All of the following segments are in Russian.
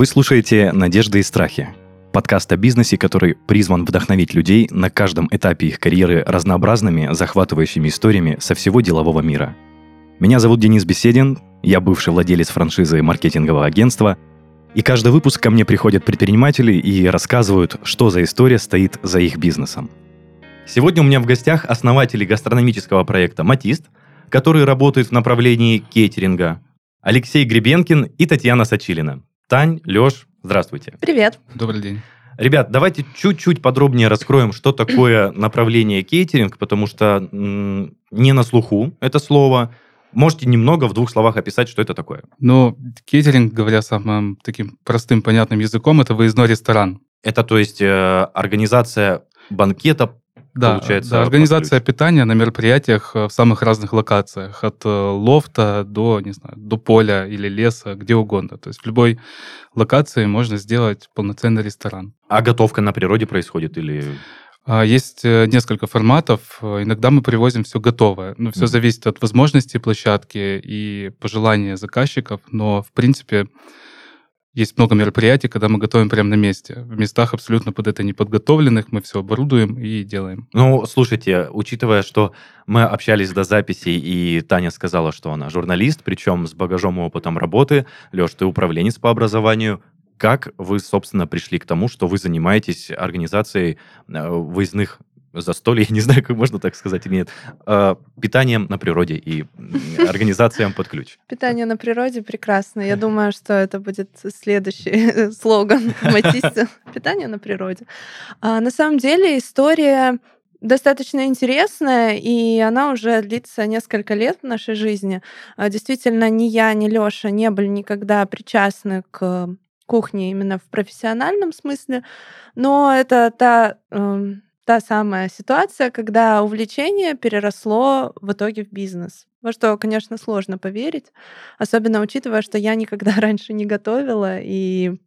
Вы слушаете «Надежды и страхи» – подкаст о бизнесе, который призван вдохновить людей на каждом этапе их карьеры разнообразными, захватывающими историями со всего делового мира. Меня зовут Денис Беседин, я бывший владелец франшизы маркетингового агентства, и каждый выпуск ко мне приходят предприниматели и рассказывают, что за история стоит за их бизнесом. Сегодня у меня в гостях основатели гастрономического проекта «Матист», который работает в направлении кейтеринга, Алексей Гребенкин и Татьяна Сачилина. Тань, Леш, здравствуйте. Привет. Добрый день. Ребят, давайте чуть-чуть подробнее раскроем, что такое направление кейтеринг, потому что м, не на слуху это слово. Можете немного в двух словах описать, что это такое? Ну, кейтеринг, говоря самым таким простым, понятным языком, это выездной ресторан. Это, то есть, э, организация банкета, Да, получается, да, организация по питания на мероприятиях э, в самых разных локациях, от э, лофта до, не знаю, до поля или леса, где угодно. То есть в любой локации можно сделать полноценный ресторан. А готовка на природе происходит или... А, Есть э, несколько форматов. Э, Иногда мы привозим все готовое. Ну, все зависит от возможностей площадки и пожелания заказчиков, но, в принципе, есть много мероприятий, когда мы готовим прямо на месте. В местах абсолютно под это неподготовленных мы все оборудуем и делаем. Ну, слушайте, учитывая, что мы общались до записи, и Таня сказала, что она журналист, причем с багажом и опытом работы. Леш, ты управленец по образованию. Как вы, собственно, пришли к тому, что вы занимаетесь организацией э, выездных застолья, я не знаю, как можно так сказать или нет, э, питанием на природе и организациям под ключ. Питание на природе прекрасно. Я думаю, что это будет следующий слоган Матисса. Питание на природе. А, на самом деле история достаточно интересная, и она уже длится несколько лет в нашей жизни. А, Действительно, ни я, ни Лёша не были никогда причастны к кухне именно в профессиональном смысле, но это та, эм, та самая ситуация, когда увлечение переросло в итоге в бизнес. Во что, конечно, сложно поверить, особенно учитывая, что я никогда раньше не готовила и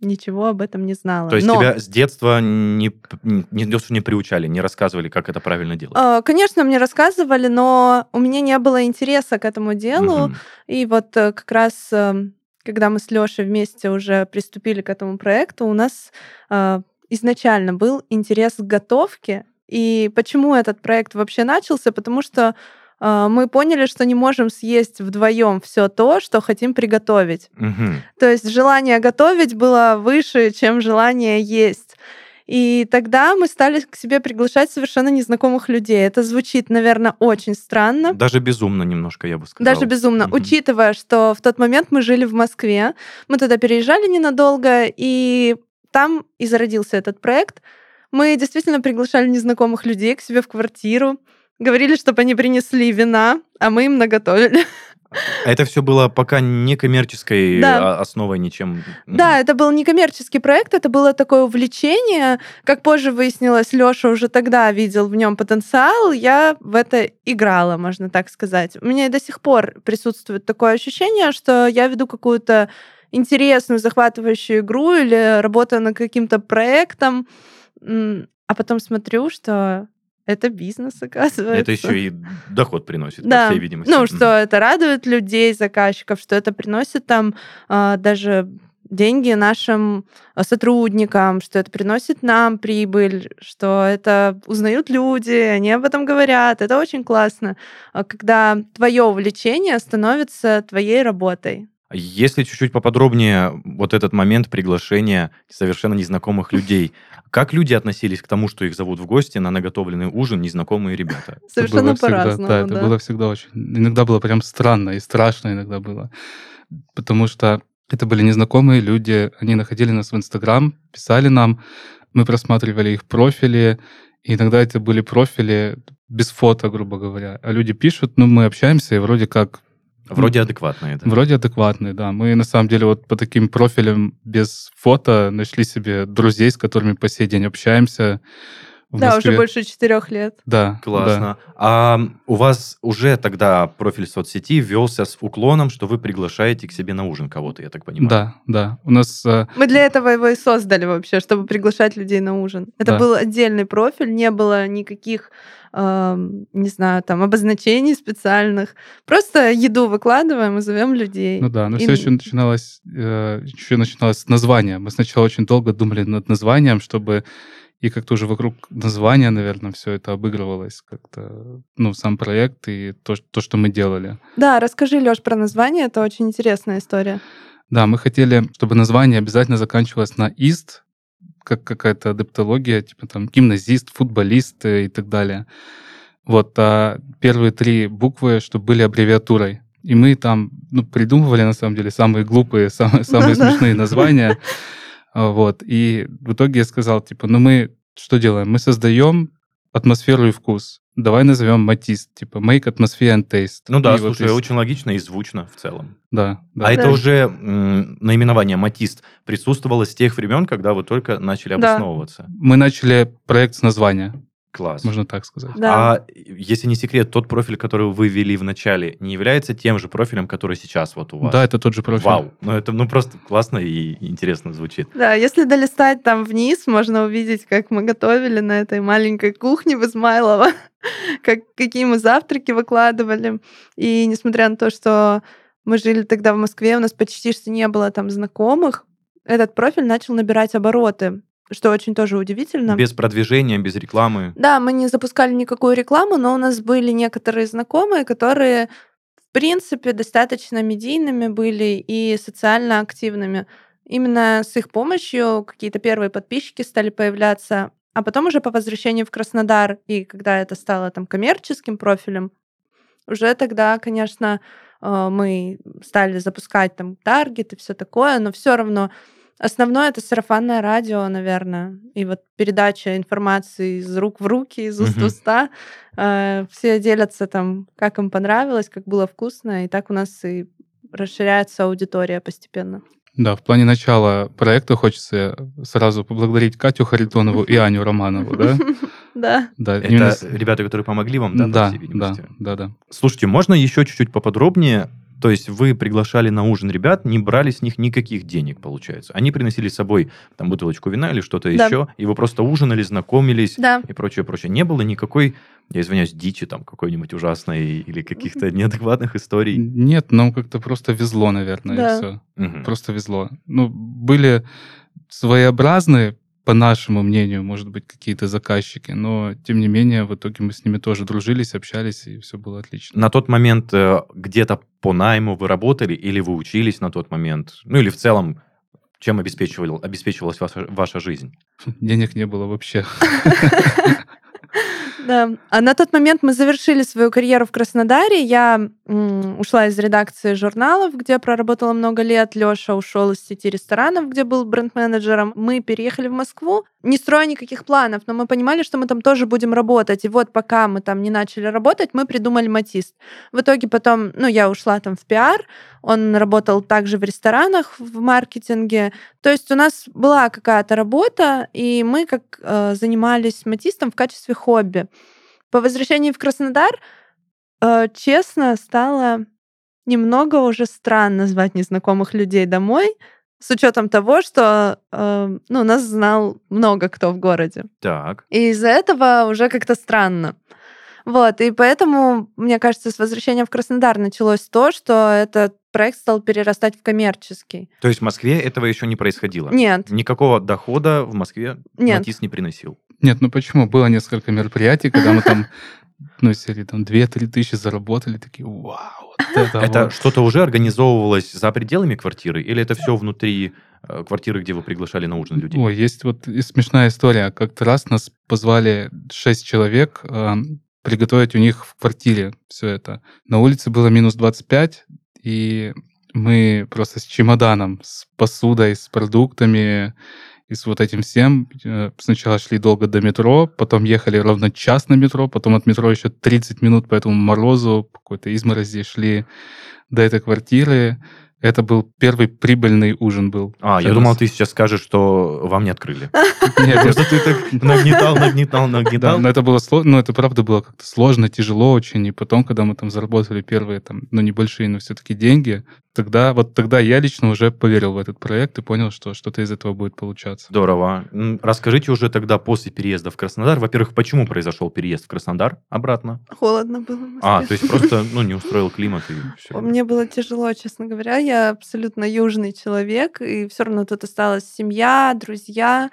ничего об этом не знала. То есть Но, тебя с детства не, не, не, приучали, не рассказывали, как это правильно делать? э, Конечно, мне рассказывали, но у меня не было интереса к этому делу. Мгм. И вот э, как раз, эм, когда мы с Лешей вместе уже приступили к этому проекту, у нас э, изначально был интерес к готовке. И почему этот проект вообще начался? Потому что э, мы поняли, что не можем съесть вдвоем все то, что хотим приготовить. Мгм. То есть желание готовить было выше, чем желание есть. И тогда мы стали к себе приглашать совершенно незнакомых людей. Это звучит, наверное, очень странно. Даже безумно немножко, я бы сказал. Даже безумно, Мгм. учитывая, что в тот момент мы жили в Москве, мы туда переезжали ненадолго, и там и зародился этот проект. Мы действительно приглашали незнакомых людей к себе в квартиру, говорили, чтобы они принесли вина, а мы им наготовили. А Это все было пока не коммерческой Да. а, основой ничем. Да, это был некоммерческий проект, это было такое увлечение. Как позже выяснилось, Лёша уже тогда видел в нем потенциал, я в это играла, можно так сказать. У меня и до сих пор присутствует такое ощущение, что я веду какую-то интересную, захватывающую игру или работаю над каким-то проектом, а потом смотрю, что это бизнес, оказывается. Это еще и доход приносит, Да. по всей видимости. Ну, что это радует людей, заказчиков, что это приносит там а, даже деньги нашим а, сотрудникам, что это приносит нам прибыль, что это узнают люди, они об этом говорят. Это очень классно, а, когда твое увлечение становится твоей работой. Если чуть-чуть поподробнее вот этот момент приглашения совершенно незнакомых людей, как люди относились к тому, что их зовут в гости на наготовленный ужин незнакомые ребята? Это Совершенно было всегда- по-разному. Да, это да. было всегда очень... Иногда было прям странно и страшно иногда было. Потому что это были незнакомые люди, они находили нас в Инстаграм, писали нам, мы просматривали их профили, и иногда это были профили без фото, грубо говоря. А люди пишут, ну, мы общаемся, и вроде как Вроде адекватные, да? Вроде адекватные, да. Мы на самом деле вот по таким профилям без фото нашли себе друзей, с которыми по сей день общаемся. да, Москве. уже больше четырех лет. Да, Классно. А у вас уже тогда профиль соцсети велся с уклоном, что вы приглашаете к себе на ужин кого-то, я так да. понимаю. Да, да. У нас э, Мы для этого его и создали вообще, чтобы приглашать людей на ужин. Это Да. был отдельный профиль, не было никаких, не знаю, там, обозначений специальных. Просто еду выкладываем и зовем людей. Ну да, но И- все еще начиналось, э, еще начиналось с названия. Мы сначала очень долго думали над названием, чтобы и как-то уже вокруг названия, наверное, все это обыгрывалось как-то, ну, сам проект и то, то, что мы делали. Да, расскажи, Лёш, про название. Это очень интересная история. Да, мы хотели, чтобы название обязательно заканчивалось на «ист», как какая-то адаптология, типа там гимназист, футболист э, и так далее. Вот, а первые три буквы, чтобы были аббревиатурой. И мы там ну, придумывали, на самом деле, самые глупые, самые, самые Да-да. смешные названия. А, Вот. И в итоге я сказал, типа, ну мы что делаем? Мы создаем атмосферу и вкус. Давай назовем Матист, типа make atmosphere and taste. Ну да, И вот слушай, из- очень логично и звучно в целом. Да, да. А это Да. уже м, наименование «Матист» присутствовало с тех времен, когда вы только начали Да. обосновываться. Мы начали проект с названия, Класс. можно так сказать. Да. А если не секрет, тот профиль, который вы ввели в начале, не является тем же профилем, который сейчас вот у вас? Да, это тот же профиль. Вау. Ну это ну просто классно и интересно звучит. Да, если долистать там вниз, можно увидеть, как мы готовили на этой маленькой кухне в Измайлово, как, какие мы завтраки выкладывали. И несмотря на то, что мы жили тогда в Москве, у нас почти что не было там знакомых, этот профиль начал набирать обороты, что очень тоже удивительно. Без продвижения, без рекламы. Да, мы не запускали никакую рекламу, но у нас были некоторые знакомые, которые, в принципе, достаточно медийными были и социально активными. Именно с их помощью какие-то первые подписчики стали появляться, а потом уже по возвращении в Краснодар, и когда это стало там коммерческим профилем, уже тогда, конечно, э, мы стали запускать там таргет и все такое, но все равно основное это сарафанное радио, наверное, и вот передача информации из рук в руки, из уст в уста. Э, Все делятся там, как им понравилось, как было вкусно, и так у нас и расширяется аудитория постепенно. Да, в плане начала проекта хочется сразу поблагодарить Катю Харитонову и Аню Романову, да? Да. Да, Это именно ребята, которые помогли вам, да, да, да, да, да. Слушайте, можно еще чуть-чуть поподробнее? То есть вы приглашали на ужин ребят, не брали с них никаких денег, получается. Они приносили с собой там бутылочку вина или что-то Да. еще, и вы просто ужинали, знакомились Да. и прочее, прочее. Не было никакой, я извиняюсь, дичи там какой-нибудь ужасной или каких-то неадекватных историй. Нет, нам как-то просто везло, наверное, Да. и все. Мгм. Просто везло. Ну, были своеобразные, по нашему мнению, может быть, какие-то заказчики, но, тем не менее, в итоге мы с ними тоже дружились, общались, и все было отлично. На тот момент э, где-то по найму вы работали или вы учились на тот момент? Ну или в целом, чем обеспечивал, обеспечивалась ваша, ваша жизнь? Денег не было вообще. Да. А на тот момент мы завершили свою карьеру в Краснодаре. Я ушла из редакции журналов, где проработала много лет. Лёша ушел из сети ресторанов, где был бренд-менеджером. Мы переехали в Москву, не строя никаких планов, но мы понимали, что мы там тоже будем работать. И вот пока мы там не начали работать, мы придумали Матист. В итоге потом, ну, я ушла там в пиар, он работал также в ресторанах, в маркетинге. То есть у нас была какая-то работа, и мы как э, занимались матистом в качестве хобби. По возвращении в Краснодар, э, честно, стало немного уже странно звать незнакомых людей домой, с учетом того, что э, ну, нас знал много кто в городе. Так. И из-за этого уже как-то странно. Вот, и поэтому, мне кажется, с возвращением в Краснодар началось то, что этот проект стал перерастать в коммерческий. То есть в Москве этого еще не происходило? Нет, Никакого дохода в Москве Нет. Матис не приносил. Нет, ну почему? Было несколько мероприятий, когда мы там, ну, серии там 2-3 тысячи заработали, такие, вау, вот это, Это вот». что-то уже организовывалось за пределами квартиры или это все внутри э, квартиры, где вы приглашали на ужин людей? Ой, есть вот смешная история. Как-то раз нас позвали шесть человек э, приготовить у них в квартире все это. На улице было минус 25, и мы просто с чемоданом, с посудой, с продуктами и с вот этим всем э, сначала шли долго до метро, потом ехали ровно час на метро, потом от метро еще 30 минут по этому морозу, какой-то изморози шли до этой квартиры. Это был первый прибыльный ужин был. А, я думал, ты сейчас скажешь, что вам не открыли. Нет, Просто ты так нагнетал, нагнетал, нагнетал. но это было сложно, но это правда было как-то сложно, тяжело очень. И потом, когда мы там заработали первые, там, ну, небольшие, но все-таки деньги, тогда, вот тогда я лично уже поверил в этот проект и понял, что что-то из этого будет получаться. Здорово. Расскажите уже тогда после переезда в Краснодар. Во-первых, почему произошел переезд в Краснодар обратно? Холодно было. А, то есть просто, ну, не устроил климат и все. Мне было тяжело, честно говоря. Я абсолютно южный человек, и все равно тут осталась семья, друзья.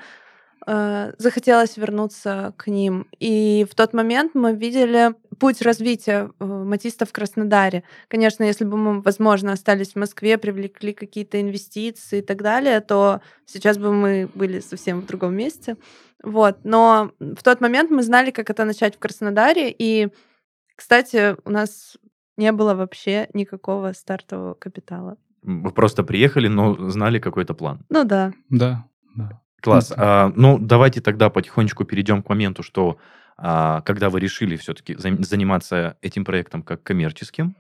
Э, Захотелось вернуться к ним. И в тот момент мы видели путь развития э, матиста в Краснодаре. Конечно, если бы мы, возможно, остались в Москве, привлекли какие-то инвестиции и так далее, то сейчас бы мы были совсем в другом месте. Вот. Но в тот момент мы знали, как это начать в Краснодаре. И, кстати, у нас не было вообще никакого стартового капитала. Вы просто приехали, но знали какой-то план. Ну да. Да, да. Класс. А, ну, давайте тогда потихонечку перейдем к моменту, что а, когда вы решили все-таки заниматься этим проектом как коммерческим,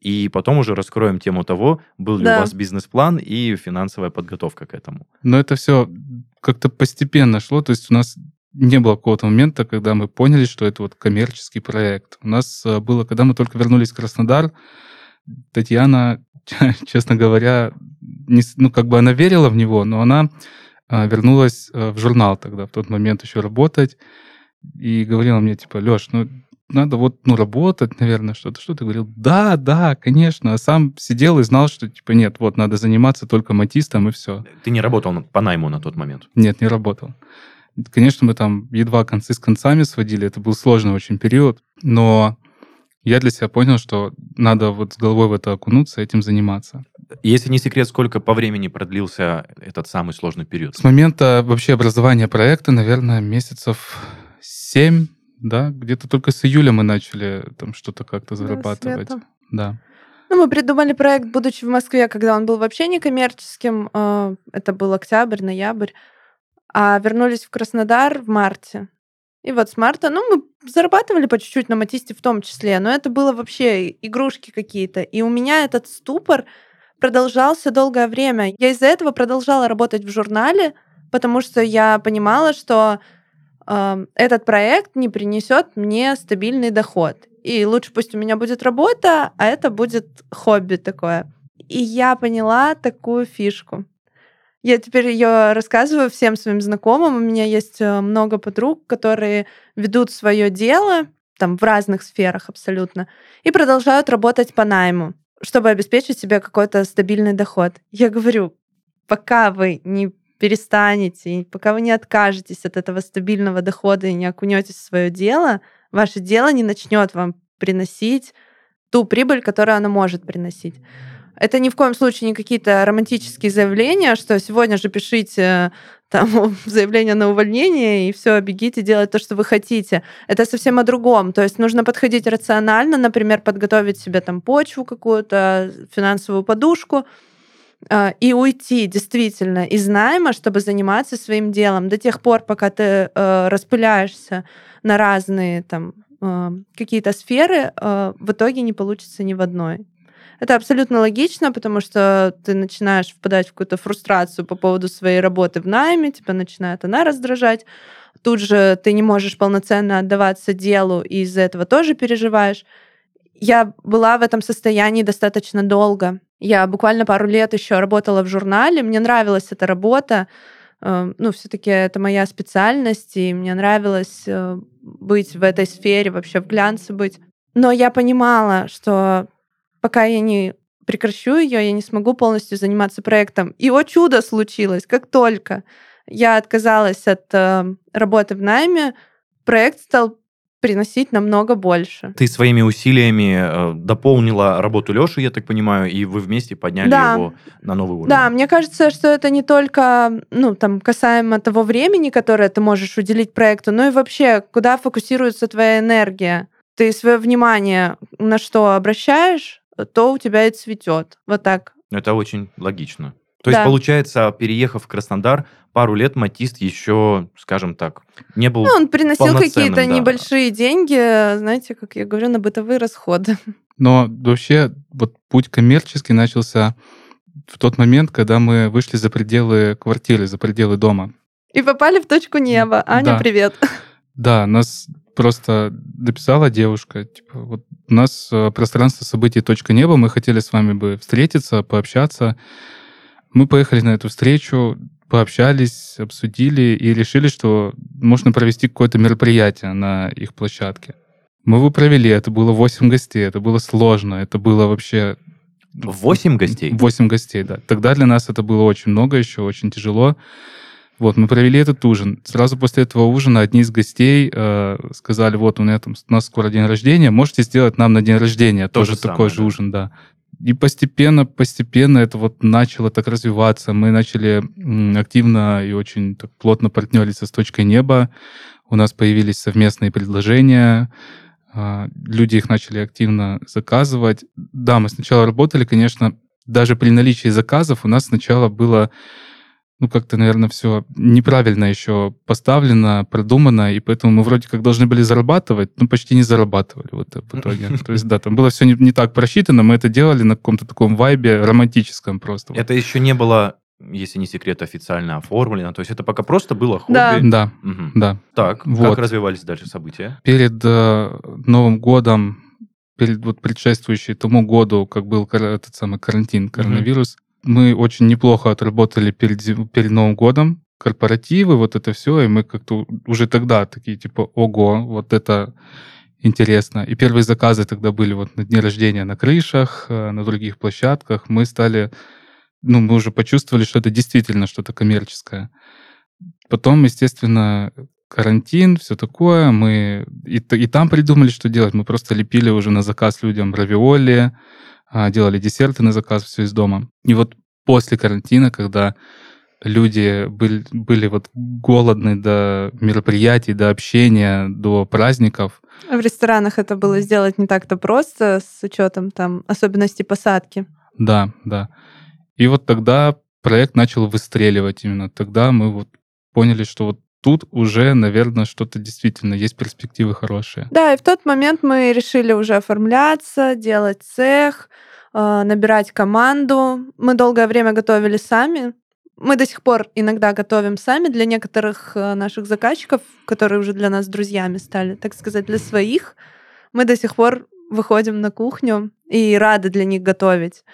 и потом уже раскроем тему того, был ли Да. у вас бизнес-план и финансовая подготовка к этому. Но это все как-то постепенно шло. То есть у нас не было какого-то момента, когда мы поняли, что это вот коммерческий проект. У нас э, было, когда мы только вернулись в Краснодар, Татьяна, честно говоря, не, ну, как бы она верила в него, но она вернулась э, в журнал тогда, в тот момент еще работать, и говорила мне, типа, Леш, ну, надо вот, ну, работать, наверное, что-то. Что ты говорил? Да, да, конечно. А сам сидел и знал, что, типа, нет, вот, надо заниматься только матистом, и все. Ты не работал по найму на тот момент. Нет, не работал. Конечно, мы там едва концы с концами сводили, это был сложный очень период, но я для себя понял, что надо вот с головой в это окунуться, этим заниматься. Если не секрет, сколько по времени продлился этот самый сложный период? С момента вообще образования проекта, наверное, месяцев семь, да, где-то только с июля мы начали там что-то как-то зарабатывать. Да. Ну, мы придумали проект, будучи в Москве, когда он был вообще не коммерческим. э, Это был октябрь, ноябрь. А вернулись в Краснодар в марте. И вот с марта, ну, мы зарабатывали по чуть-чуть на матисте в том числе, но это было вообще игрушки какие-то. И у меня этот ступор продолжался долгое время. Я из-за этого продолжала работать в журнале, потому что я понимала, что э, этот проект не принесет мне стабильный доход. И лучше пусть у меня будет работа, а это будет хобби такое. И я поняла такую фишку. Я теперь ее рассказываю всем своим знакомым. У меня есть э, много подруг, которые ведут свое дело там в разных сферах абсолютно и продолжают работать по найму, чтобы обеспечить себе какой-то стабильный доход. Я говорю, пока вы не перестанете, пока вы не откажетесь от этого стабильного дохода и не окунетесь в свое дело, ваше дело не начнет вам приносить ту прибыль, которую оно может приносить. Это ни в коем случае не какие-то романтические заявления, что сегодня же пишите там заявление на увольнение и все, бегите делать то, что вы хотите. Это совсем о другом. То есть нужно подходить рационально, например, подготовить себе там почву какую-то, финансовую подушку, э, и уйти действительно из найма, чтобы заниматься своим делом до тех пор, пока ты э, распыляешься на разные там э, какие-то сферы, в итоге не получится ни в одной. Это абсолютно логично, потому что ты начинаешь впадать в какую-то фрустрацию по поводу своей работы в найме, тебя начинает она раздражать. Тут же ты не можешь полноценно отдаваться делу, и из-за этого тоже переживаешь. Я была в этом состоянии достаточно долго. Я буквально пару лет еще работала в журнале, мне нравилась эта работа, Э, ну, все-таки это моя специальность, и мне нравилось э, быть в этой сфере, вообще в глянце быть. Но я понимала, что пока я не прекращу ее, я не смогу полностью заниматься проектом. И о чудо случилось, как только я отказалась от э, работы в найме, проект стал приносить намного больше. Ты своими усилиями э, дополнила работу Леши, я так понимаю, и вы вместе подняли Да. его на новый уровень. Да, мне кажется, что это не только, ну, там, касаемо того времени, которое ты можешь уделить проекту, но и вообще, куда фокусируется твоя энергия. Ты свое внимание на что обращаешь, то у тебя и цветет. Вот так. Это очень логично. То есть, Да. получается, переехав в Краснодар, пару лет Матист еще, скажем так, не был... Ну, он приносил какие-то да. небольшие деньги, знаете, как я говорю, на бытовые расходы. Но вообще вот путь коммерческий начался в тот момент, когда мы вышли за пределы квартиры, за пределы дома. И попали в точку неба. Аня, Да. привет. Да, нас просто написала девушка, типа, вот у нас э, пространство событий точка неба, мы хотели с вами бы встретиться, пообщаться. Мы поехали на эту встречу, пообщались, обсудили и решили, что можно провести какое-то мероприятие на их площадке. Мы его провели, это было 8 гостей, это было сложно, это было вообще Восемь гостей? 8 гостей, да. Тогда для нас это было очень много еще, очень тяжело. Вот, мы провели этот ужин. Сразу после этого ужина одни из гостей э, сказали, вот, у, меня там, у нас скоро день рождения, можете сделать нам на день рождения То тоже же такой самое, же да. ужин, да. И постепенно, постепенно это вот начало так развиваться. Мы начали активно и очень так плотно партнериться с «Точкой неба». У нас появились совместные предложения, а, люди их начали активно заказывать. Да, мы сначала работали, конечно, даже при наличии заказов у нас сначала было, ну, как-то, наверное, все неправильно еще поставлено, продумано, и поэтому мы вроде как должны были зарабатывать, но почти не зарабатывали вот в итоге. То есть, да, там было все не, не так просчитано, мы это делали на каком-то таком вайбе романтическом просто. Это еще не было, если не секрет, официально оформлено. То есть это пока просто было хобби. Да. Да, Мгм. да. Так, Вот. как развивались дальше события? перед э, Новым годом, перед вот предшествующий тому году, как был кар- этот самый карантин, коронавирус, мы очень неплохо отработали перед, перед Новым годом корпоративы, вот это все, и мы как-то уже тогда такие типа, ого, вот это интересно. И первые заказы тогда были вот на дне рождения на крышах, э, на других площадках. Мы стали, ну, мы уже почувствовали, что это действительно что-то коммерческое. Потом, естественно, карантин, все такое. Мы и, и там придумали, что делать. Мы просто лепили уже на заказ людям равиоли, делали десерты на заказ, все из дома. И вот после карантина, когда люди были, были вот голодны до мероприятий, до общения, до праздников, В ресторанах это было сделать не так-то просто с учетом там особенностей посадки. да, да. И вот тогда проект начал выстреливать именно. Тогда мы вот поняли, что вот тут уже, наверное, что-то действительно есть перспективы хорошие. Да, и в тот момент мы решили уже оформляться, делать цех, э, набирать команду. Мы долгое время готовили сами. Мы до сих пор иногда готовим сами для некоторых э, наших заказчиков, которые уже для нас друзьями стали, так сказать, для своих. Мы до сих пор выходим на кухню и рады для них готовить.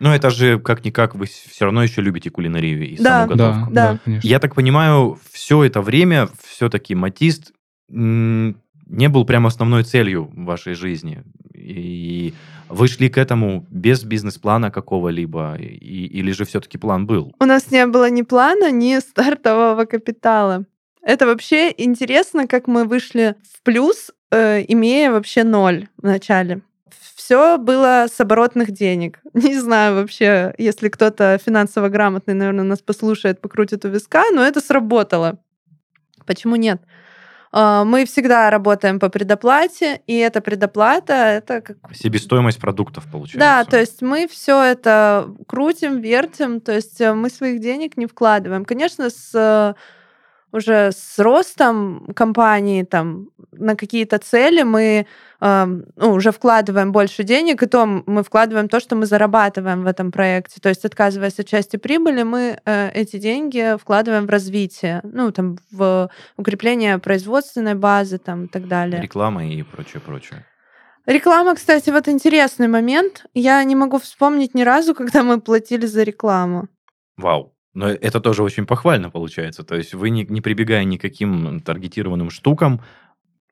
Ну, это же, как-никак, вы все равно еще любите кулинарию и Да. саму готовку. Да, Да. да, конечно. Я так понимаю, все это время все-таки матист не был прям основной целью в вашей жизни. И вы шли к этому без бизнес-плана какого-либо, и- или же все-таки план был? У нас не было ни плана, ни стартового капитала. Это вообще интересно, как мы вышли в плюс, э, имея вообще ноль в начале. Все было с оборотных денег. Не знаю вообще, если кто-то финансово грамотный, наверное, нас послушает, покрутит у виска, но это сработало. Почему нет? А, Мы всегда работаем по предоплате, и эта предоплата это как Себестоимость продуктов, получается. да, то есть мы все это крутим, вертим, то есть э, мы своих денег не вкладываем. Конечно, с э, уже с ростом компании там на какие-то цели мы эм, ну, уже вкладываем больше денег, и то мы вкладываем то, что мы зарабатываем в этом проекте. То есть, отказываясь от части прибыли, мы э, эти деньги вкладываем в развитие, ну, там, в укрепление производственной базы, там, и так далее. Реклама и прочее, прочее. Реклама, кстати, вот интересный момент. Я не могу вспомнить ни разу, когда мы платили за рекламу. Вау. Но это тоже очень похвально получается. То есть вы, не, не прибегая ни к каким таргетированным штукам,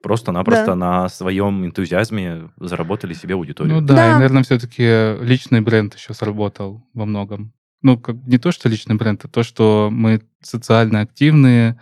просто-напросто Да. на своем энтузиазме заработали себе аудиторию. Ну да, Да. и, наверное, все-таки личный бренд еще сработал во многом. Ну, как не то, что личный бренд, а то, что мы социально активные,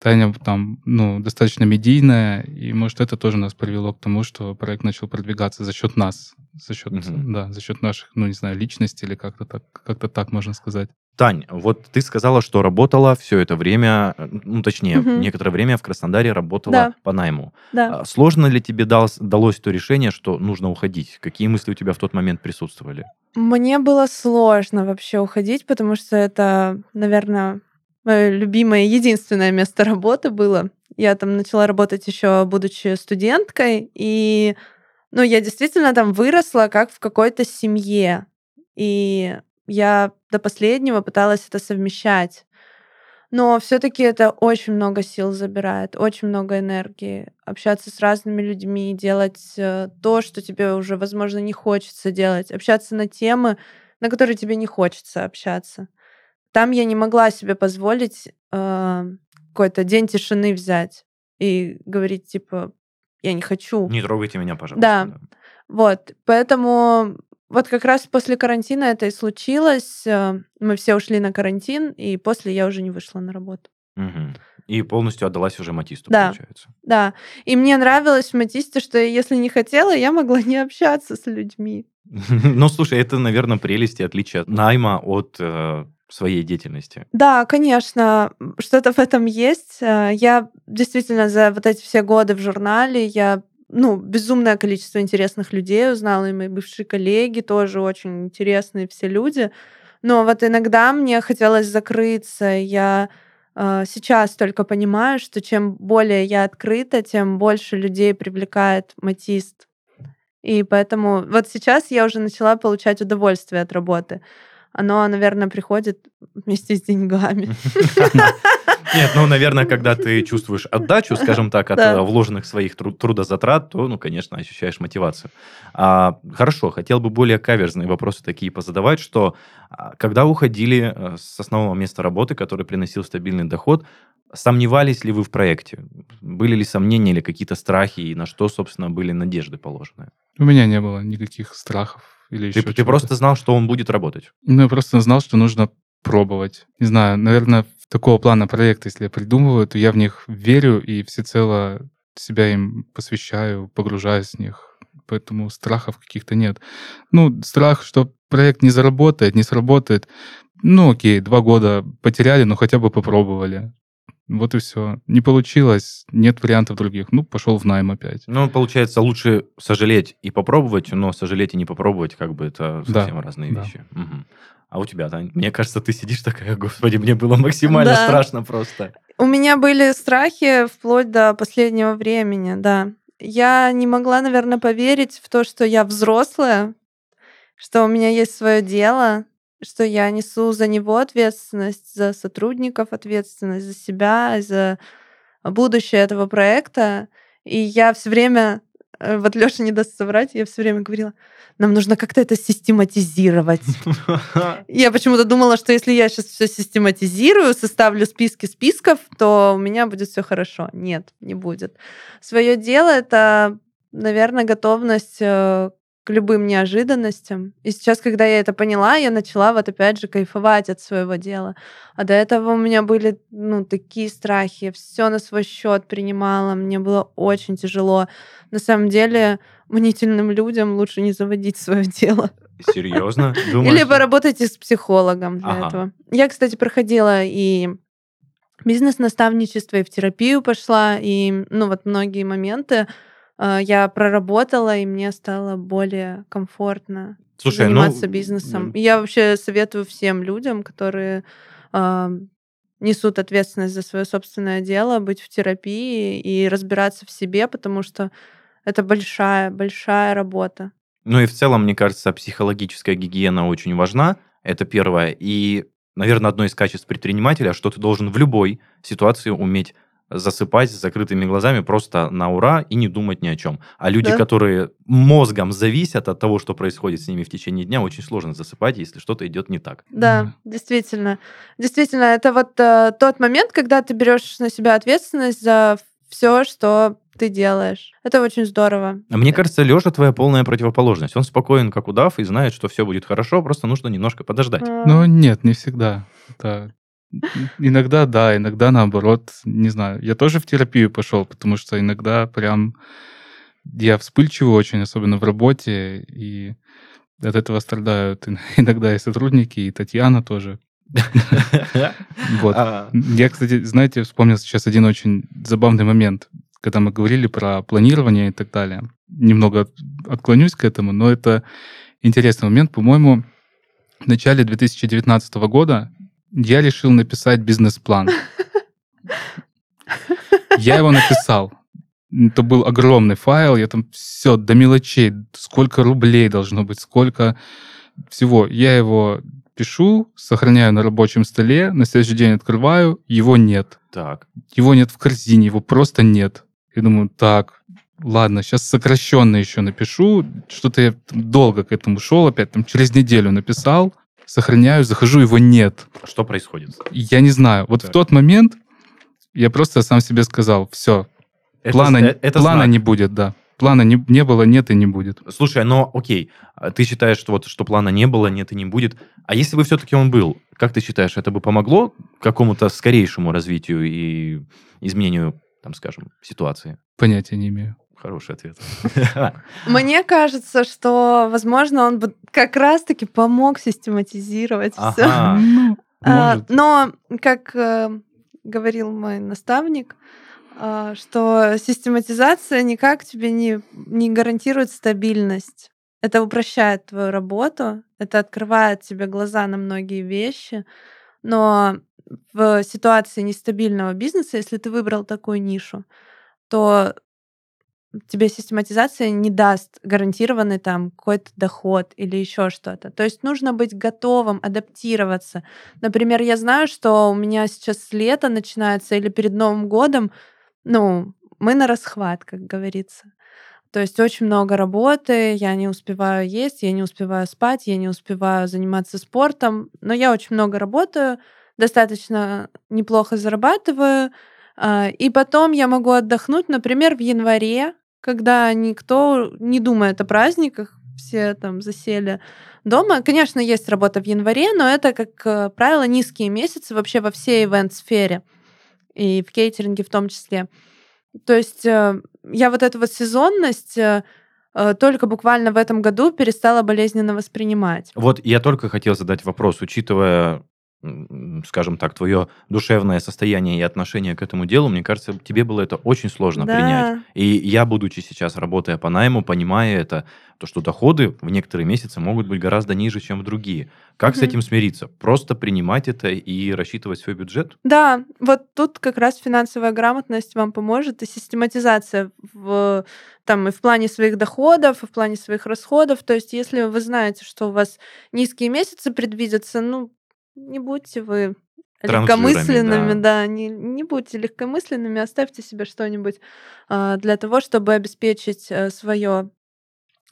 Таня там, ну, достаточно медийная, и, может, это тоже нас привело к тому, что проект начал продвигаться за счет нас, за счет, Мгм. да, за счет наших, ну, не знаю, личностей или как-то так, как-то так можно сказать. Тань, вот ты сказала, что работала все это время, э, ну, точнее, Мгм. некоторое время в Краснодаре работала Да. по найму. Да. А Сложно ли тебе далось, далось то решение, что нужно уходить? Какие мысли у тебя в тот момент присутствовали? Мне было сложно вообще уходить, потому что это, наверное, мое любимое, единственное место работы было. Я там начала работать еще будучи студенткой, и ну, я действительно там выросла как в какой-то семье. И я до последнего пыталась это совмещать. Но все-таки это очень много сил забирает, очень много энергии. Общаться с разными людьми, делать э, то, что тебе уже, возможно, не хочется делать, общаться на темы, на которые тебе не хочется общаться. Там я не могла себе позволить э, какой-то день тишины взять и говорить, типа, я не хочу. Не трогайте меня, пожалуйста. Да. Вот. Поэтому вот как раз после карантина это и случилось. Э, мы все ушли на карантин, и после я уже не вышла на работу. Мгм. И полностью отдалась уже Матисту, Да. получается. Да. И мне нравилось в Матисте, что если не хотела, я могла не общаться с людьми. Ну, слушай, это, наверное, прелесть и отличие от найма от э, своей деятельности. Да, конечно, что-то в этом есть. Э, Я действительно за вот эти все годы в журнале я ну, безумное количество интересных людей узнала, и мои бывшие коллеги тоже очень интересные все люди. Но вот иногда мне хотелось закрыться. Я э, сейчас только понимаю, что чем более я открыта, тем больше людей привлекает матист. И поэтому вот сейчас я уже начала получать удовольствие от работы. Оно, наверное, приходит вместе с деньгами. Нет, ну, наверное, когда ты чувствуешь отдачу, скажем так, от Да. э, вложенных своих тру- трудозатрат, то, ну, конечно, ощущаешь мотивацию. А, хорошо, хотел бы более каверзные вопросы такие позадавать, что а, когда уходили э, с основного места работы, который приносил стабильный доход, сомневались ли вы в проекте? Были ли сомнения или какие-то страхи, и на что, собственно, были надежды положены? У меня не было никаких страхов или Ты, еще ты чего-то. просто знал, что он будет работать? Ну, я просто знал, что нужно пробовать. Не знаю, наверное, такого плана проекта, если я придумываю, то я в них верю и всецело себя им посвящаю, погружаюсь в них. Поэтому страхов каких-то нет. Ну, страх, что проект не заработает, не сработает. Ну, окей, два года потеряли, но хотя бы попробовали. Вот и все. Не получилось, нет вариантов других. Ну, пошел в найм опять. Ну, получается, лучше сожалеть и попробовать, но сожалеть и не попробовать, как бы это Да, совсем разные да. вещи. Мгм. А у тебя, Тань? Мне кажется, ты сидишь такая, господи, мне было максимально Да. страшно просто. У меня были страхи вплоть до последнего времени, да. Я не могла, наверное, поверить в то, что я взрослая, что у меня есть свое дело, что я несу за него ответственность, за сотрудников ответственность, за себя, за будущее этого проекта. И я все время, вот Леша не даст соврать, я все время говорила, нам нужно как-то это систематизировать. Я почему-то думала, что если я сейчас все систематизирую, составлю списки списков, то у меня будет все хорошо. Нет, не будет. Свое дело это, наверное, готовность э, к любым неожиданностям. И сейчас, когда я это поняла, я начала вот опять же кайфовать от своего дела. А до этого у меня были ну такие страхи, я все на свой счет принимала, мне было очень тяжело. На самом деле мнительным людям лучше не заводить свое дело. Серьезно? Думаешь? Или поработайте с психологом для Ага. этого. Я, кстати, проходила и бизнес-наставничество, и в терапию пошла, и, ну, вот многие моменты я проработала, и мне стало более комфортно Слушай, ну, заниматься бизнесом. И я вообще советую всем людям, которые э, несут ответственность за свое собственное дело, быть в терапии и разбираться в себе, потому что это большая, большая работа. Ну и в целом, мне кажется, психологическая гигиена очень важна. Это первое. И, наверное, одно из качеств предпринимателя, что ты должен в любой ситуации уметь засыпать с закрытыми глазами просто на ура и не думать ни о чем. А люди, Да. которые мозгом зависят от того, что происходит с ними в течение дня, очень сложно засыпать, если что-то идет не так. Да, Мгм. действительно. Действительно, это вот э, тот момент, когда ты берешь на себя ответственность за все, что ты делаешь. Это очень здорово. А Мне кажется, Леша твоя полная противоположность. Он спокоен, как удав, и знает, что все будет хорошо, просто нужно немножко подождать. А, Ну, нет, не всегда. Это иногда да, иногда наоборот, не знаю. Я тоже в терапию пошел, потому что иногда прям я вспыльчивый очень, особенно в работе, и от этого страдают ин- иногда и сотрудники, и Татьяна тоже. Вот. А, Я, кстати, знаете, вспомнил сейчас один очень забавный момент, когда мы говорили про планирование и так далее. Немного от- отклонюсь к этому, но это интересный момент. По-моему, в начале 2019 года я решил написать бизнес-план. Я его написал. Это был огромный файл, я там все до мелочей, сколько рублей должно быть, сколько всего. Я его пишу, сохраняю на рабочем столе, на следующий день открываю, его нет. Так. Его нет в корзине, его просто нет. Я думаю, так, ладно, сейчас сокращенно еще напишу. Что-то я долго к этому шел, опять там через неделю написал, сохраняю, захожу, его нет. Что происходит? Я не знаю. Вот Так. в тот момент я просто сам себе сказал, все, Это плана, э, это плана знак. не будет, да. Плана не, не было, нет и не будет. Слушай, но окей, а ты считаешь, что вот что плана не было, нет и не будет. А если бы все-таки он был, как ты считаешь, это бы помогло какому-то скорейшему развитию и изменению, там, скажем, ситуации? Понятия не имею. Хороший ответ. Мне кажется, что, возможно, он бы как раз-таки помог систематизировать все. Ага. Ну, А, может. Но, как э, говорил мой наставник, а, что систематизация никак тебе не, не гарантирует стабильность. Это упрощает твою работу, это открывает тебе глаза на многие вещи, но в ситуации нестабильного бизнеса, если ты выбрал такую нишу, то тебе систематизация не даст гарантированный там какой-то доход или еще что-то. То есть нужно быть готовым адаптироваться. Например, я знаю, что у меня сейчас лето начинается или перед Новым годом, ну, мы на расхват, как говорится. То есть очень много работы, я не успеваю есть, я не успеваю спать, я не успеваю заниматься спортом, но я очень много работаю, достаточно неплохо зарабатываю, а, и потом я могу отдохнуть, например, в январе, когда никто не думает о праздниках, все там засели дома. Конечно, есть работа в январе, но это, как э, правило, низкие месяцы вообще во всей ивент-сфере и в кейтеринге в том числе. То есть э, я вот эту вот сезонность э, только буквально в этом году перестала болезненно воспринимать. Вот я только хотел задать вопрос, учитывая, скажем так, твое душевное состояние и отношение к этому делу, мне кажется, тебе было это очень сложно принять. И я, будучи сейчас, работая по найму, понимая это, то, что доходы в некоторые месяцы могут быть гораздо ниже, чем в другие. Как с Мгм. этим смириться? Просто принимать это и рассчитывать свой бюджет? Да, вот тут как раз финансовая грамотность вам поможет и систематизация в, там, и в плане своих доходов, и в плане своих расходов. То есть если вы знаете, что у вас низкие месяцы предвидятся, ну, не будьте вы легкомысленными, да. да, не, не будьте легкомысленными, оставьте себе что-нибудь а, для того, чтобы обеспечить свое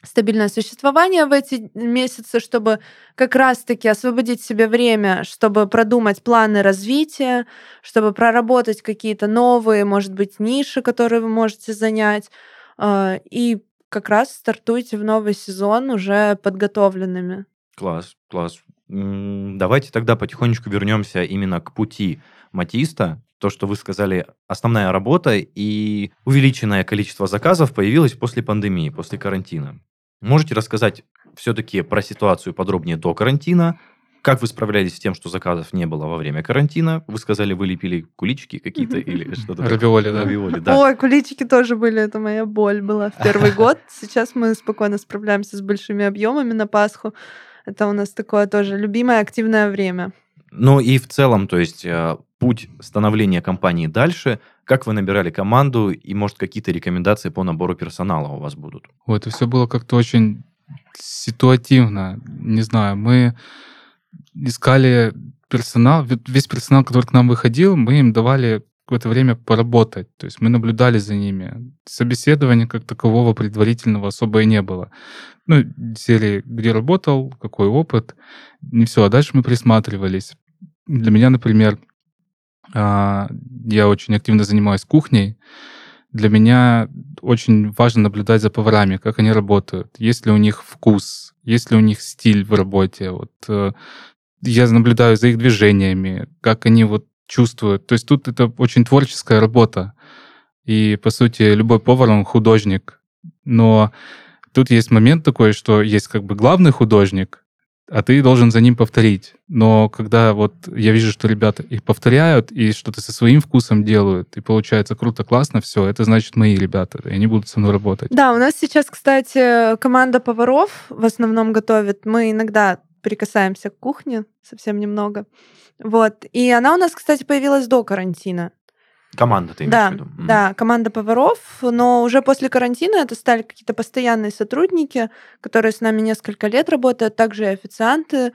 стабильное существование в эти месяцы, чтобы как раз-таки освободить себе время, чтобы продумать планы развития, чтобы проработать какие-то новые, может быть, ниши, которые вы можете занять, а, и как раз стартуйте в новый сезон уже подготовленными. Класс, класс. Давайте тогда потихонечку вернемся именно к пути матиста. То, что вы сказали, основная работа и увеличенное количество заказов появилось после пандемии, после карантина. Можете рассказать все-таки про ситуацию подробнее до карантина? Как вы справлялись с тем, что заказов не было во время карантина? Вы сказали, вы лепили куличики какие-то или что-то? Равиоли, да. Равиоли, да. Ой, куличики тоже были, это моя боль была в первый год. Сейчас мы спокойно справляемся с большими объемами на Пасху. Это у нас такое тоже любимое активное время. Ну и в целом, то есть э, путь становления компании дальше, как вы набирали команду и, может, какие-то рекомендации по набору персонала у вас будут? Ой, это все было как-то очень ситуативно. Не знаю, мы искали персонал, весь персонал, который к нам выходил, мы им давали какое-то время поработать. То есть мы наблюдали за ними. Собеседования как такового предварительного особо и не было. Ну, серии, где работал, какой опыт, не все. А дальше мы присматривались. Для меня, например, а, я очень активно занимаюсь кухней. Для меня очень важно наблюдать за поварами, как они работают, есть ли у них вкус, есть ли у них стиль в работе. Вот э, я наблюдаю за их движениями, как они вот чувствуют. То есть тут это очень творческая работа. И, по сути, любой повар, он художник. Но тут есть момент такой, что есть как бы главный художник, а ты должен за ним повторить. Но когда вот я вижу, что ребята их повторяют и что-то со своим вкусом делают, и получается круто, классно, все, это значит мои ребята, и они будут со мной работать. Да, у нас сейчас, кстати, команда поваров в основном готовит. Мы иногда прикасаемся к кухне, совсем немного. Вот. И она у нас, кстати, появилась до карантина. Команда ты имеешь Да, в виду? Да, команда поваров, но уже после карантина это стали какие-то постоянные сотрудники, которые с нами несколько лет работают, также и официанты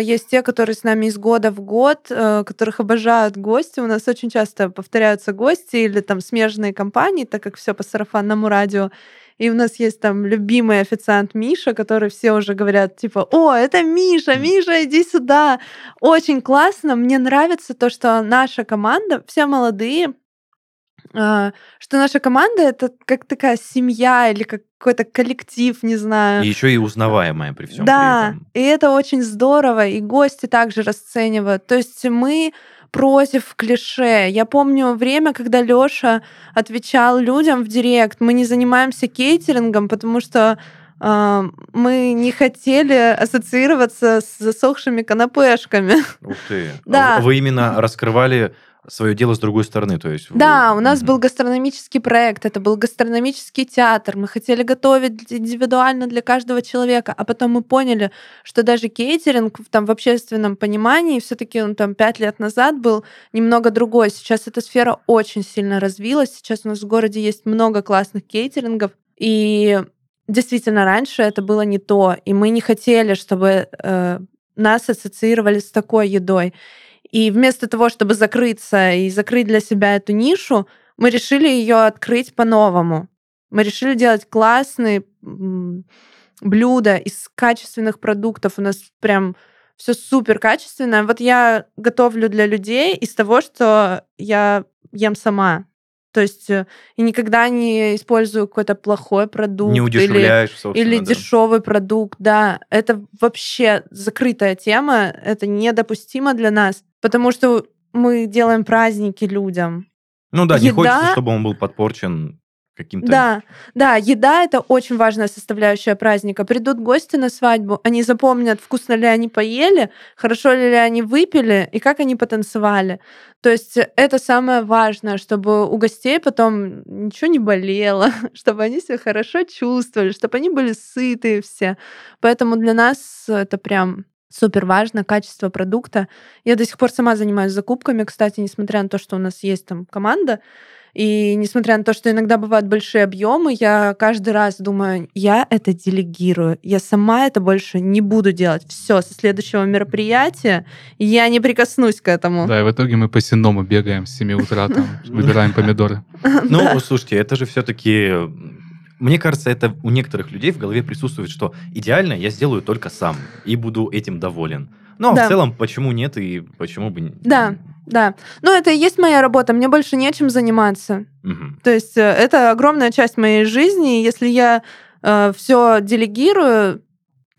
есть те, которые с нами из года в год, э, которых обожают гости. У нас очень часто повторяются гости или там смежные компании, так как все по сарафанному радио. И у нас есть там любимый официант Миша, который все уже говорят, типа, о, это Миша, Миша, иди сюда. Очень классно. Мне нравится то, что наша команда, все молодые, а, что наша команда это как такая семья или как какой-то коллектив, не знаю. И еще и узнаваемая при всем. Да, при и это очень здорово, и гости также расценивают. То есть мы против клише. Я помню время, когда Лёша отвечал людям в директ, мы не занимаемся кейтерингом, потому что э, мы не хотели ассоциироваться с засохшими канапешками. Ух ты. Да. Вы именно раскрывали свое дело с другой стороны, то есть. Да, вы... у нас mm-hmm. был гастрономический проект, это был гастрономический театр, мы хотели готовить индивидуально для каждого человека, а потом мы поняли, что даже кейтеринг там в общественном понимании все-таки он там пять лет назад был немного другой. Сейчас эта сфера очень сильно развилась, сейчас у нас в городе есть много классных кейтерингов, и действительно раньше это было не то, и мы не хотели, чтобы э, нас ассоциировали с такой едой. И вместо того, чтобы закрыться и закрыть для себя эту нишу, мы решили ее открыть по-новому. Мы решили делать классные блюда из качественных продуктов. У нас прям все супер качественное. Вот я готовлю для людей из того, что я ем сама. То есть э, и никогда не использую какой-то плохой продукт. Не удешевляешь, или, или да. дешевый продукт, да. Это вообще закрытая тема, это недопустимо для нас, потому что мы делаем праздники людям. Ну да, Еда... не хочется, чтобы он был подпорчен каким-то... Да, да, еда — это очень важная составляющая праздника. Придут гости на свадьбу, они запомнят, вкусно ли они поели, хорошо ли они выпили и как они потанцевали. То есть это самое важное, чтобы у гостей потом ничего не болело, чтобы они себя хорошо чувствовали, чтобы они были сытые все. Поэтому для нас это прям супер важно, качество продукта. Я до сих пор сама занимаюсь закупками, кстати, несмотря на то, что у нас есть там команда, и несмотря на то, что иногда бывают большие объемы, я каждый раз думаю, я это делегирую, я сама это больше не буду делать. Все, со следующего мероприятия я не прикоснусь к этому. Да, и в итоге мы по синому бегаем с 7 утра, там, выбираем помидоры. Ну, слушайте, это же все-таки мне кажется, это у некоторых людей в голове присутствует, что идеально я сделаю только сам и буду этим доволен. А да. в целом, почему нет и почему бы... Да, да. Ну, это и есть моя работа, мне больше нечем заниматься. Угу. То есть э, это огромная часть моей жизни, и если я э, все делегирую,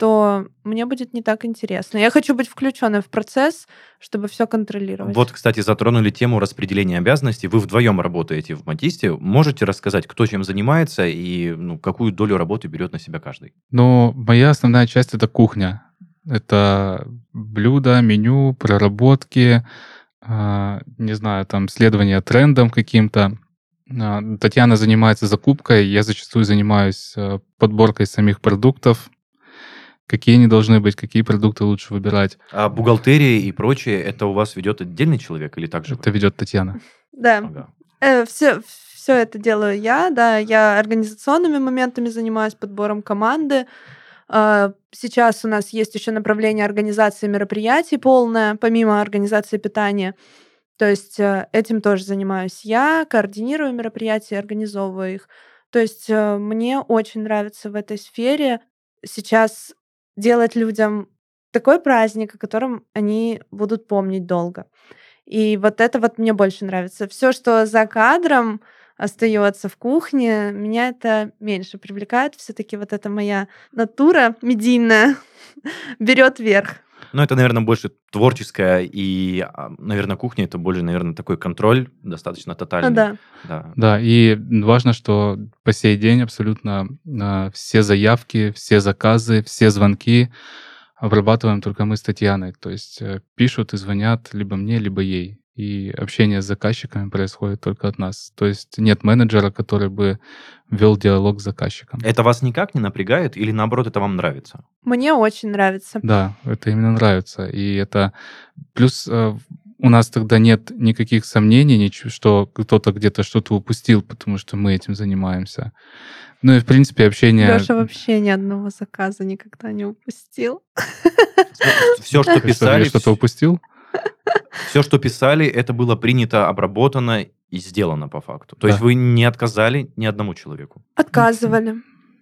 то мне будет не так интересно. Я хочу быть включенной в процесс, чтобы все контролировать. Вот, кстати, затронули тему распределения обязанностей. Вы вдвоем работаете в Матисте. Можете рассказать, кто чем занимается и ну, какую долю работы берет на себя каждый? Ну, моя основная часть это кухня. Это блюда, меню, проработки, э, не знаю, там следование трендам каким-то. Э, Татьяна занимается закупкой, я зачастую занимаюсь э, подборкой самих продуктов, какие они должны быть, какие продукты лучше выбирать. А бухгалтерия и прочее, это у вас ведет отдельный человек или так же? Это ведет Татьяна. Да. Ага. Э, все, все это делаю я, да. Я организационными моментами занимаюсь, подбором команды. А, сейчас у нас есть еще направление организации мероприятий полное, помимо организации питания. То есть э, этим тоже занимаюсь я, координирую мероприятия, организовываю их. То есть э, мне очень нравится в этой сфере сейчас делать людям такой праздник, о котором они будут помнить долго. И вот это вот мне больше нравится. Все, что за кадром остается в кухне, меня это меньше привлекает. Все-таки вот эта моя натура медийная берет верх. Ну, это, наверное, больше творческая, и, а, наверное, кухня это больше, наверное, такой контроль достаточно тотальный. Да. Да, да и важно, что по сей день абсолютно а, все заявки, все заказы, все звонки обрабатываем только мы с Татьяной. То есть э, пишут и звонят либо мне, либо ей и общение с заказчиками происходит только от нас. То есть нет менеджера, который бы вел диалог с заказчиком. Это вас никак не напрягает или наоборот это вам нравится? Мне очень нравится. Да, это именно нравится. И это плюс э, у нас тогда нет никаких сомнений, что кто-то где-то что-то упустил, потому что мы этим занимаемся. Ну и, в принципе, общение... Леша вообще ни одного заказа никогда не упустил. Все, что Ты что, писали, я что-то упустил? Все, что писали, это было принято, обработано и сделано по факту. То Да. есть вы не отказали ни одному человеку. Отказывали.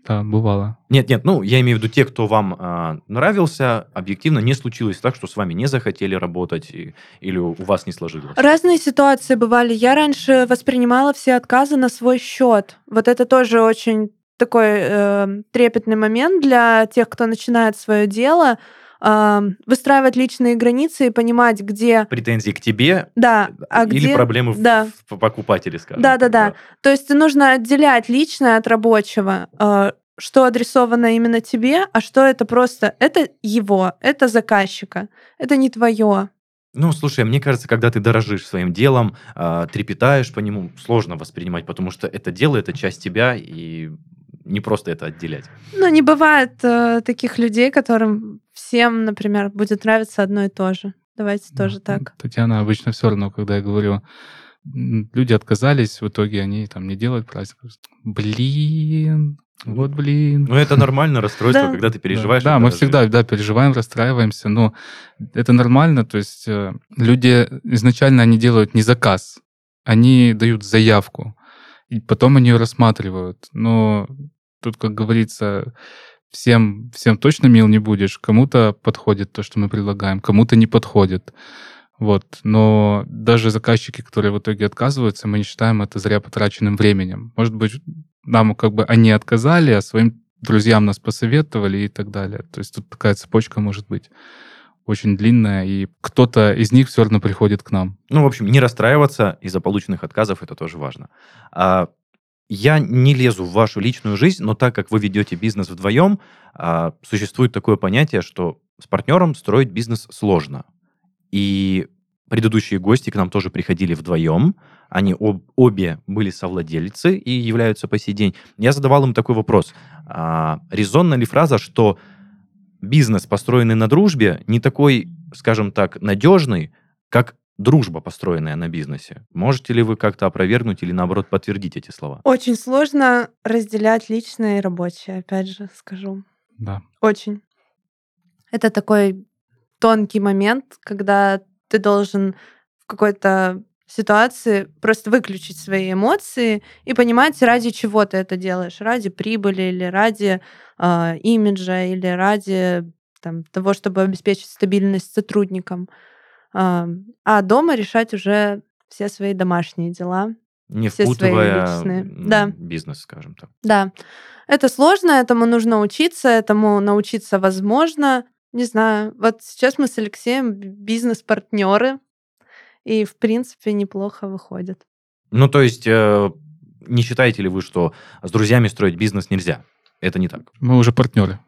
Да, бывало. Нет, нет, ну, я имею в виду те, кто вам а, нравился, объективно не случилось так, что с вами не захотели работать и- или у вас не сложилось. Разные ситуации бывали. Я раньше воспринимала все отказы на свой счет. Вот это тоже очень такой э, трепетный момент для тех, кто начинает свое дело. Э, выстраивать личные границы и понимать, где... Претензии к тебе Да, а или где... проблемы Да. в покупателе, скажем. Да, да, так, да. То есть нужно отделять личное от рабочего. э, Что адресовано именно тебе, а что это просто... Это его, это заказчика. Это не твое. Ну, слушай, мне кажется, когда ты дорожишь своим делом, а, трепетаешь по нему, сложно воспринимать, потому что это дело, это часть тебя, и не просто это отделять. Ну, не бывает э, таких людей, которым всем, например, будет нравиться одно и то же. Давайте тоже Да. так. Татьяна обычно все равно, когда я говорю, люди отказались, в итоге они там не делают праздник. Блин, вот блин. Ну, это нормально расстройство, Да. когда ты переживаешь. Да, мы всегда, да, переживаем, расстраиваемся, но это нормально, то есть э, люди изначально они делают не заказ, они дают заявку, и потом они ее рассматривают. Но тут, как говорится, всем, всем точно мил не будешь. Кому-то подходит то, что мы предлагаем, кому-то не подходит. Вот. Но даже заказчики, которые в итоге отказываются, мы не считаем это зря потраченным временем. Может быть, нам как бы они отказали, а своим друзьям нас посоветовали и так далее. То есть тут такая цепочка может быть очень длинная, и кто-то из них все равно приходит к нам. Ну, в общем, не расстраиваться из-за полученных отказов, это тоже важно. А, я не лезу в вашу личную жизнь, но так как вы ведете бизнес вдвоем, а, существует такое понятие, что с партнером строить бизнес сложно. И предыдущие гости к нам тоже приходили вдвоем. Они об- обе были совладельцы и являются по сей день. Я задавал им такой вопрос. А, резонна ли фраза, что бизнес, построенный на дружбе, не такой, скажем так, надежный, как дружба, построенная на бизнесе. Можете ли вы как-то опровергнуть или, наоборот, подтвердить эти слова? Очень сложно разделять личное и рабочее, опять же скажу. Да. Очень. Это такой тонкий момент, когда ты должен в какой-то ситуации просто выключить свои эмоции и понимать, ради чего ты это делаешь. Ради прибыли или ради э, имиджа или ради там, того, чтобы обеспечить стабильность сотрудникам. А, а дома решать уже все свои домашние дела. Не Все свои впутывая личные. м, Да. бизнес, скажем так. Да, это сложно, этому нужно учиться, этому научиться возможно. Не знаю, вот сейчас мы с Алексеем бизнес-партнеры, и, в принципе, неплохо выходит. Ну, то есть, э, не считаете ли вы, что с друзьями строить бизнес нельзя? Это не так. Мы уже партнеры.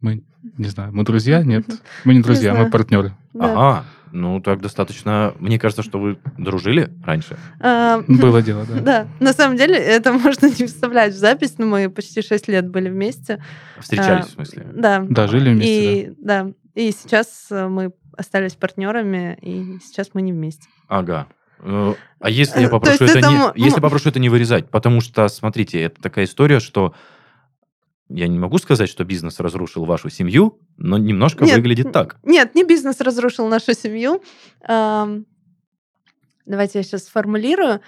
Мы, не знаю, мы друзья? Нет. Мы не друзья, мы знаю. партнеры. Да. Ага, ну так достаточно. Мне кажется, что вы дружили раньше. А, Было дело, да. Да, на самом деле это можно не вставлять в запись, но мы почти 6 лет были вместе. Встречались, А, в смысле. Да. Да, жили вместе, И, да. И сейчас э, мы остались партнерами, и сейчас мы не вместе. Ага. Э, А если я Э, попрошу это это не, если попрошу это не вырезать, потому что, смотрите, это такая история, что я не могу сказать, что бизнес разрушил вашу семью, но немножко Нет, выглядит так. Нет, не бизнес разрушил нашу семью. Давайте я сейчас сформулирую.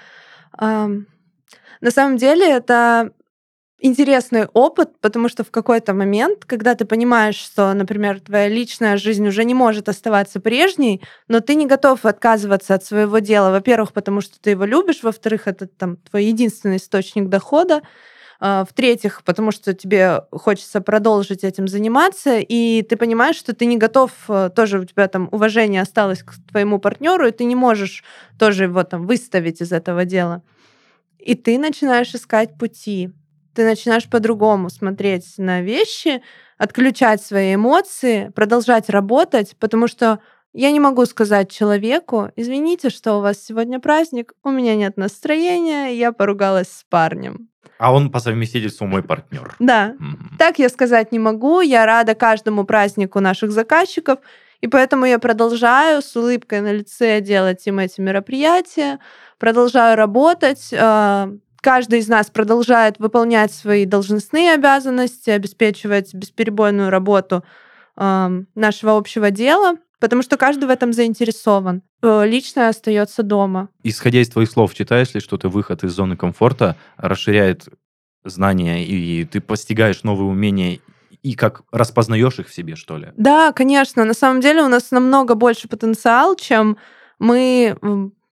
На самом деле это интересный опыт, потому что в какой-то момент, когда ты понимаешь, что, например, твоя личная жизнь уже не может оставаться прежней, но ты не готов отказываться от своего дела, во-первых, потому что ты его любишь, во-вторых, это там твой единственный источник дохода, в-третьих, потому что тебе хочется продолжить этим заниматься, и ты понимаешь, что ты не готов, э, тоже у тебя там уважение осталось к твоему партнеру, и ты не можешь тоже его там выставить из этого дела. И ты начинаешь искать пути. Ты начинаешь по-другому смотреть на вещи, отключать свои эмоции, продолжать работать, потому что я не могу сказать человеку, извините, что у вас сегодня праздник, у меня нет настроения, я поругалась с парнем. А он по совместительству мой партнер. Да, Мгм. так я сказать не могу. Я рада каждому празднику наших заказчиков, и поэтому я продолжаю с улыбкой на лице делать им эти мероприятия, продолжаю работать. а, Каждый из нас продолжает выполнять свои должностные обязанности, обеспечивать бесперебойную работу нашего общего дела, потому что каждый в этом заинтересован. Э, личное остается дома. Исходя из твоих слов, считаешь ли, что ты выход из зоны комфорта расширяет знания, и ты постигаешь новые умения и как распознаешь их в себе, что ли? Да, конечно. На самом деле у нас намного больше потенциал, чем мы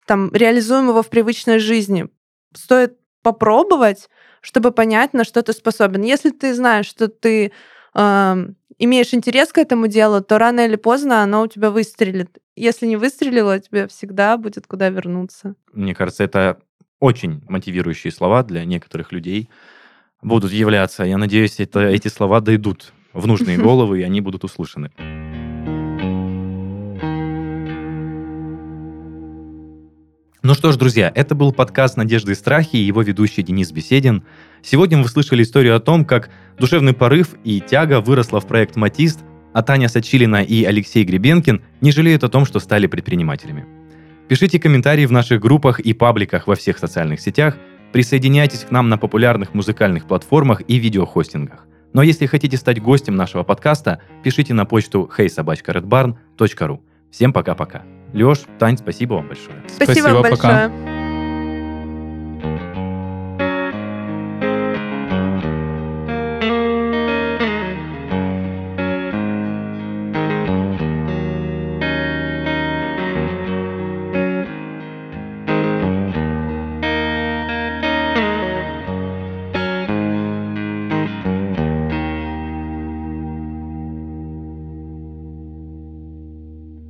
там реализуем его в привычной жизни. Стоит попробовать, чтобы понять, на что ты способен. Если ты знаешь, что ты э, имеешь интерес к этому делу, то рано или поздно оно у тебя выстрелит. Если не выстрелило, тебе всегда будет куда вернуться. Мне кажется, это очень мотивирующие слова для некоторых людей будут являться. Я надеюсь, это, эти слова дойдут в нужные головы, и они будут услышаны. Ну что ж, друзья, это был подкаст «Надежды и страхи» и его ведущий Денис Беседин. Сегодня вы слышали историю о том, как душевный порыв и тяга выросла в проект «Матист», а Таня Сачилина и Алексей Гребенкин не жалеют о том, что стали предпринимателями. Пишите комментарии в наших группах и пабликах во всех социальных сетях, присоединяйтесь к нам на популярных музыкальных платформах и видеохостингах. Но если хотите стать гостем нашего подкаста, пишите на почту heysobachkaredbarn.ru. Всем пока-пока. Леш, Тань, спасибо вам большое. Спасибо, спасибо большое. Пока.